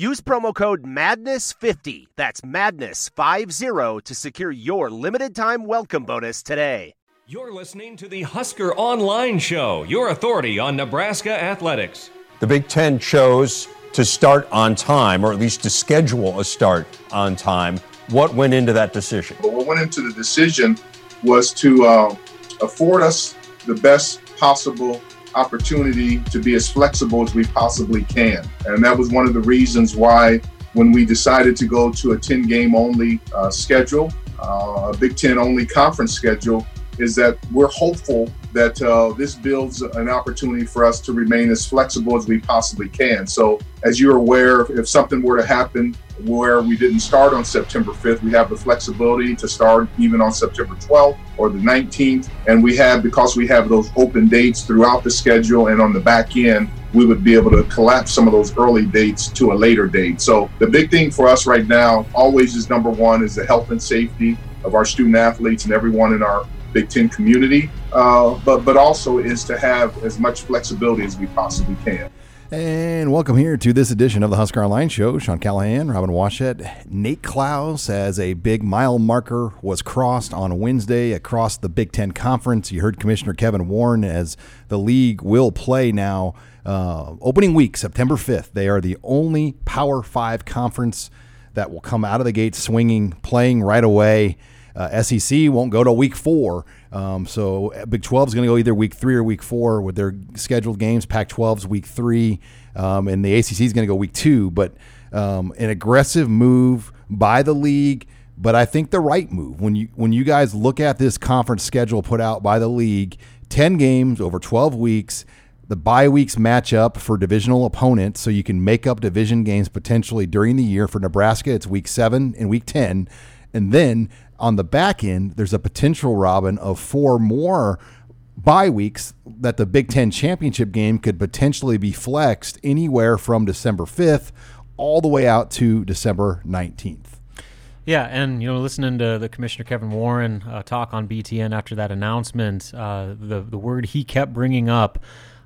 Use promo code MADNESS50, that's MADNESS50, to secure your limited time welcome bonus today. You're listening to the Husker Online Show, your authority on Nebraska athletics. The Big Ten chose to start on time, or at least to schedule a start on time. What went into that decision? But what went into the decision was to uh, afford us the best possible opportunity to be as flexible as we possibly can. And that was one of the reasons why, when we decided to go to a 10 game only uh, schedule, uh, a Big Ten only conference schedule, is that we're hopeful that uh, this builds an opportunity for us to remain as flexible as we possibly can. So, as you're aware, if something were to happen where we didn't start on September 5th, we have the flexibility to start even on September 12th or the 19th. And we have, because we have those open dates throughout the schedule and on the back end, we would be able to collapse some of those early dates to a later date. So, the big thing for us right now always is number one is the health and safety of our student athletes and everyone in our Big Ten community, uh, but but also is to have as much flexibility as we possibly can. And welcome here to this edition of the Husker Online Show. Sean Callahan, Robin Washut, Nate Clouse, as a big mile marker was crossed on Wednesday across the Big Ten Conference. You heard Commissioner Kevin Warren as the league will play now. Uh, opening week, September 5th. They are the only Power Five conference that will come out of the gate swinging, playing right away. Uh, SEC won't go to week four. Um, so uh, Big 12 is going to go either week three or week four with their scheduled games. Pac 12's week three, um, and the ACC is going to go week two. But um, an aggressive move by the league, but I think the right move. When you when you guys look at this conference schedule put out by the league, 10 games over 12 weeks. The bye weeks match up for divisional opponents, so you can make up division games potentially during the year. For Nebraska, it's week seven and week 10. And then on the back end, there's a potential, Robin, of four more bye weeks that the Big Ten championship game could potentially be flexed anywhere from December 5th all the way out to December 19th. Yeah, and you know, listening to the Commissioner Kevin Warren uh, talk on BTN after that announcement, uh, the the word he kept bringing up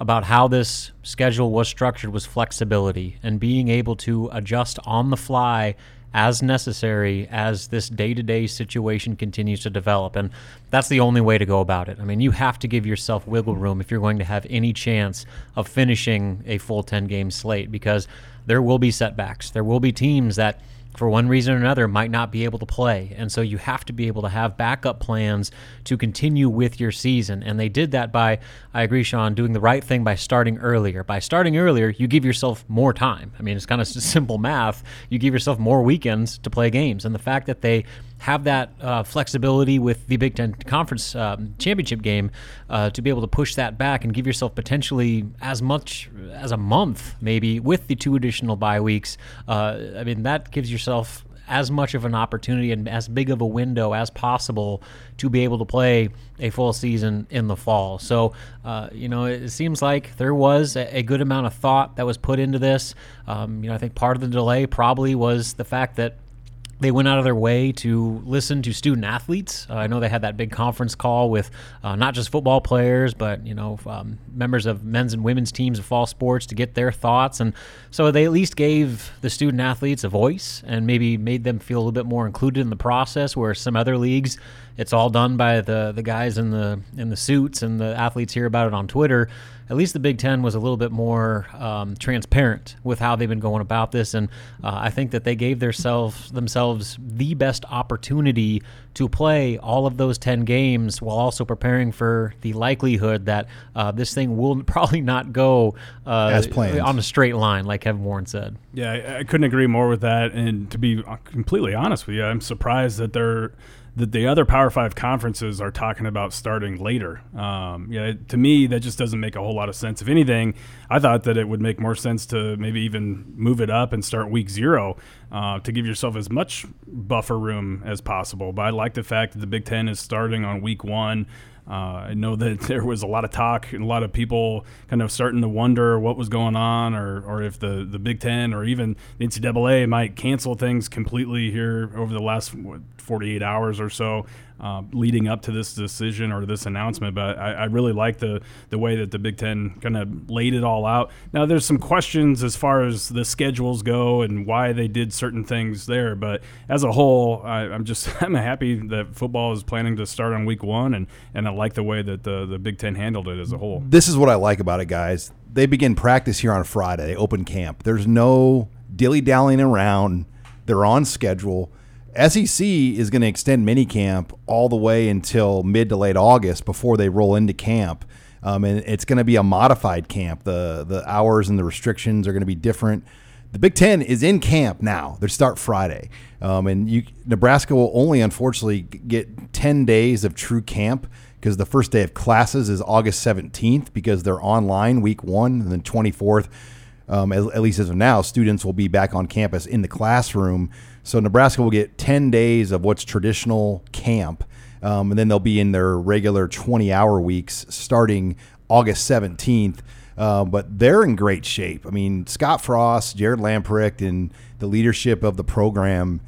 about how this schedule was structured was flexibility and being able to adjust on the fly as necessary as this day to day situation continues to develop. And that's the only way to go about it. I mean, you have to give yourself wiggle room if you're going to have any chance of finishing a full 10 game slate because there will be setbacks. There will be teams that for one reason or another might not be able to play. And so you have to be able to have backup plans to continue with your season. And they did that by, I agree, Sean, doing the right thing by starting earlier. By starting earlier, you give yourself more time. I mean, it's kind of simple math. You give yourself more weekends to play games. And the fact that they have that uh, flexibility with the Big Ten Conference um, championship game uh, to be able to push that back and give yourself potentially as much as a month, maybe with the two additional bye weeks. Uh, I mean, that gives yourself as much of an opportunity and as big of a window as possible to be able to play a full season in the fall. So, uh, you know, it seems like there was a, good amount of thought that was put into this. Um, you know, I think part of the delay probably was the fact that they went out of their way to listen to student athletes. Uh, I know they had that big conference call with uh, not just football players, but you know um, members of men's and women's teams of fall sports to get their thoughts, and so they at least gave the student athletes a voice and maybe made them feel a little bit more included in the process. Where some other leagues, it's all done by the the guys in the in the suits, and the athletes hear about it on Twitter. At least the Big Ten was a little bit more um, transparent with how they've been going about this, and uh, I think that they gave themselves themselves the best opportunity to play all of those ten games while also preparing for the likelihood that uh, this thing will probably not go uh, As planned. on a straight line, like Kevin Warren said. Yeah, I, I couldn't agree more with that. And to be completely honest with you, I'm surprised that they're that the other Power Five conferences are talking about starting later. Um, yeah, to me, that just doesn't make a whole lot of sense. If anything, I thought that it would make more sense to maybe even move it up and start week zero uh, to give yourself as much buffer room as possible. But I like the fact that the Big Ten is starting on week one. Uh, I know that there was a lot of talk and a lot of people kind of starting to wonder what was going on, or, or if the, the Big Ten or even the NCAA might cancel things completely here over the last 48 hours or so. Uh, leading up to this decision or this announcement, but I, I, really like the the way that the Big Ten kind of laid it all out. Now, there's some questions as far as the schedules go and why they did certain things there, but as a whole, I, am just I'm happy that football is planning to start on week one, and and I like the way that the the Big Ten handled it as a whole. This is what I like about it, guys. They begin practice here on Friday. They open camp. There's no dilly dallying around. They're on schedule SEC is going to extend minicamp all the way until mid to late August before they roll into camp. Um, and it's going to be a modified camp. The the hours and the restrictions are going to be different. The Big Ten is in camp now. They start Friday, um, and you, Nebraska will only unfortunately get ten days of true camp because the first day of classes is August seventeenth because they're online week one, and then twenty fourth. Um, at, at least as of now, students will be back on campus in the classroom so Nebraska will get 10 days of what's traditional camp, um, and then they'll be in their regular 20 hour weeks starting August 17th. Uh, but they're in great shape. I mean, Scott Frost, Jared Lamprecht, and the leadership of the program,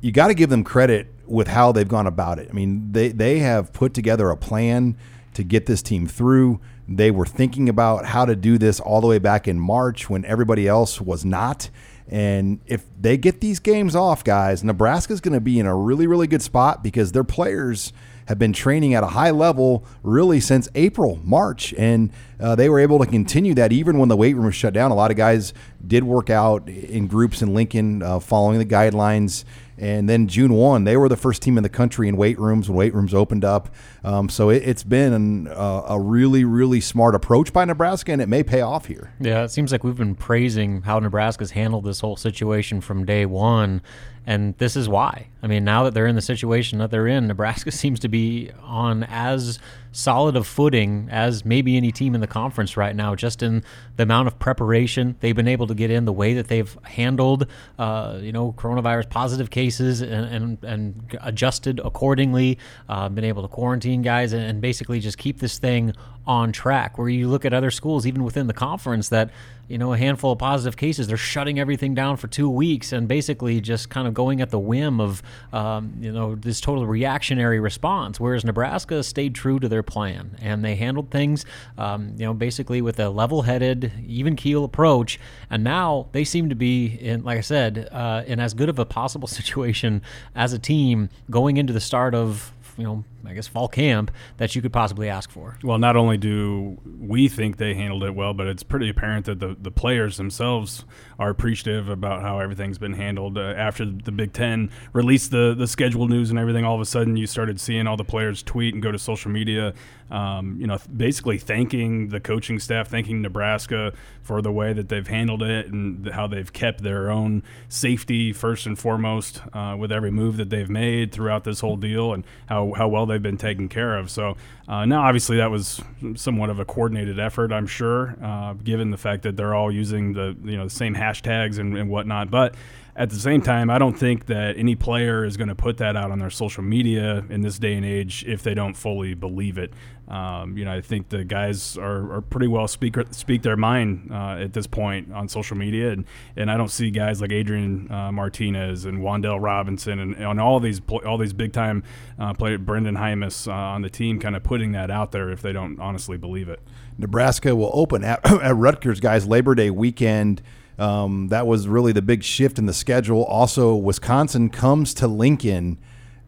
you got to give them credit with how they've gone about it. I mean, they, they have put together a plan to get this team through. They were thinking about how to do this all the way back in March when everybody else was not. And if they get these games off, guys, Nebraska's going to be in a really, really good spot because their players have been training at a high level really since April, March. And uh, they were able to continue that even when the weight room was shut down. A lot of guys did work out in groups in Lincoln uh, following the guidelines. And then June 1, they were the first team in the country in weight rooms when weight rooms opened up. Um, so it, has been an, uh, a really, really smart approach by Nebraska, and it may pay off here. Yeah, it seems like we've been praising how Nebraska's handled this whole situation from day one. And this is why. I mean, now that they're in the situation that they're in, Nebraska seems to be on as solid of footing as maybe any team in the conference right now, just in the amount of preparation they've been able to get in, the way that they've handled, uh, you know, coronavirus positive cases and, and, and adjusted accordingly, uh, been able to quarantine guys and, and basically just keep this thing on track. Where you look at other schools, even within the conference, that you know a handful of positive cases, they're shutting everything down for two weeks and basically just kind of going at the whim of um, you know this total reactionary response. Whereas Nebraska stayed true to their plan and they handled things, um, you know, basically with a level-headed, even keel approach. And now they seem to be in, like I said, uh, in as good of a possible situation as a team going into the start of you know, I guess fall camp that you could possibly ask for. Well, not only do we think they handled it well, but it's pretty apparent that the, the players themselves are appreciative about how everything's been handled. Uh, after the Big Ten released the, the schedule news and everything, all of a sudden you started seeing all the players tweet and go to social media, um, you know, basically thanking the coaching staff, thanking Nebraska for the way that they've handled it and how they've kept their own safety first and foremost uh, with every move that they've made throughout this whole deal and how, how well they've been taken care of. So uh, now, obviously, that was somewhat of a coordinated effort, I'm sure, uh, given the fact that they're all using the you know the same hashtags and, and whatnot. But at the same time, I don't think that any player is going to put that out on their social media in this day and age if they don't fully believe it. Um, you know, I think the guys are, are pretty well speak speak their mind uh, at this point on social media, and, and I don't see guys like Adrian uh, Martinez and Wan'Dale Robinson and on all these all these big time uh, players, Brenden Jaimes uh, on the team, kind of putting that out there if they don't honestly believe it. Nebraska will open at, at Rutgers, guys, Labor Day weekend. Um, that was really the big shift in the schedule. Also, Wisconsin comes to Lincoln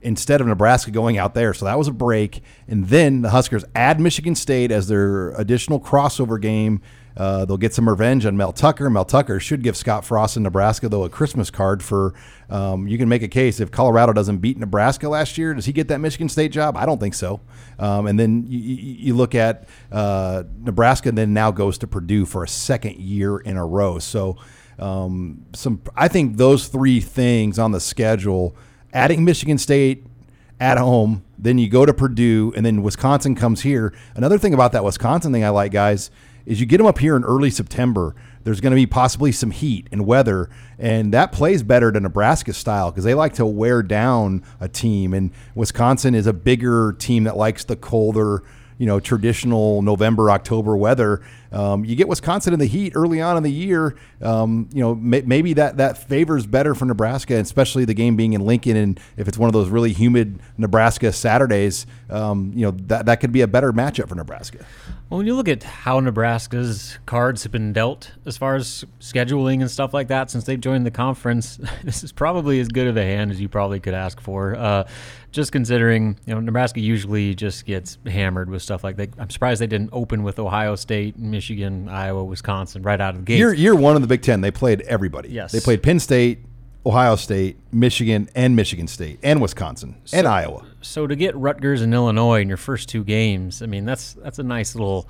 instead of Nebraska going out there. So that was a break. And then the Huskers add Michigan State as their additional crossover game. Uh, they'll get some revenge on Mel Tucker. Mel Tucker should give Scott Frost in Nebraska, though, a Christmas card for. Um, you can make a case if Colorado doesn't beat Nebraska last year, does he get that Michigan State job? I don't think so. Um, and then you, you look at uh, Nebraska, then now goes to Purdue for a second year in a row. So, um, some I think those three things on the schedule, adding Michigan State at home, then you go to Purdue, and then Wisconsin comes here. Another thing about that Wisconsin thing I like, guys is you get them up here in early September. There's going to be possibly some heat and weather, and that plays better to Nebraska style because they like to wear down a team. And Wisconsin is a bigger team that likes the colder, you know, traditional November, October weather. Um, you get Wisconsin in the heat early on in the year. Um, you know, may, maybe that that favors better for Nebraska, especially the game being in Lincoln. And if it's one of those really humid Nebraska Saturdays, um, you know that that could be a better matchup for Nebraska. Well, when you look at how Nebraska's cards have been dealt as far as scheduling and stuff like that since they've joined the conference, this is probably as good of a hand as you probably could ask for. Uh, just considering, you know, Nebraska usually just gets hammered with stuff like that. I'm surprised they didn't open with Ohio State, Michigan, Iowa, Wisconsin right out of the gate. Year, year one of the Big Ten, they played everybody. Yes. They played Penn State, Ohio State, Michigan, and Michigan State, and Wisconsin, so, and Iowa. So to get Rutgers and Illinois in your first two games, I mean, that's that's a nice little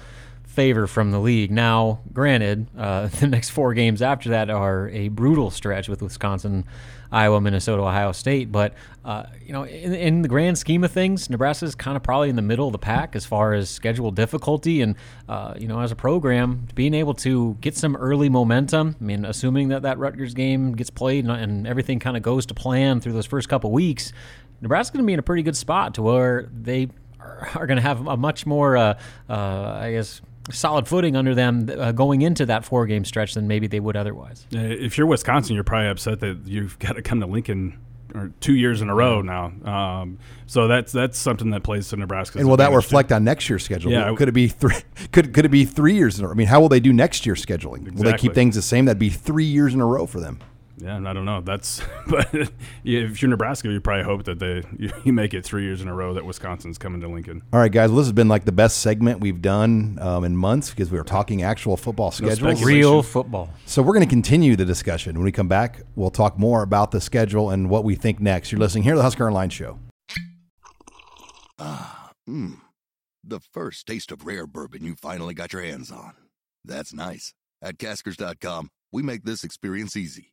favor from the league. Now, granted, uh, the next four games after that are a brutal stretch with Wisconsin, Iowa, Minnesota, Ohio State. But uh, you know, in, in, the grand scheme of things, Nebraska is kind of probably in the middle of the pack as far as schedule difficulty. And uh, you know, as a program, being able to get some early momentum. I mean, assuming that that Rutgers game gets played and, and everything kind of goes to plan through those first couple weeks, Nebraska's going to be in a pretty good spot to where they are going to have a much more, uh, uh, I guess solid footing under them uh, going into that four game stretch than maybe they would otherwise. If you're Wisconsin, you're probably upset that you've got to come to Lincoln or two years in a row now. Um, so that's that's something that plays to Nebraska. And will that reflect too. on next year's schedule? Yeah. Could it be three? Could could it be three years in a row? I mean, how will they do next year's scheduling? Exactly. Will they keep things the same? That'd be three years in a row for them. Yeah, I don't know. That's but if you're Nebraska, you probably hope that they you make it three years in a row that Wisconsin's coming to Lincoln. All right, guys. Well, this has been like the best segment we've done um, in months because we were talking actual football schedules, no real football. So we're going to continue the discussion when we come back. We'll talk more about the schedule and what we think next. You're listening here to the Husker Online Show. Ah, mmm, the first taste of rare bourbon you finally got your hands on. That's nice. At Caskers.com, we make this experience easy.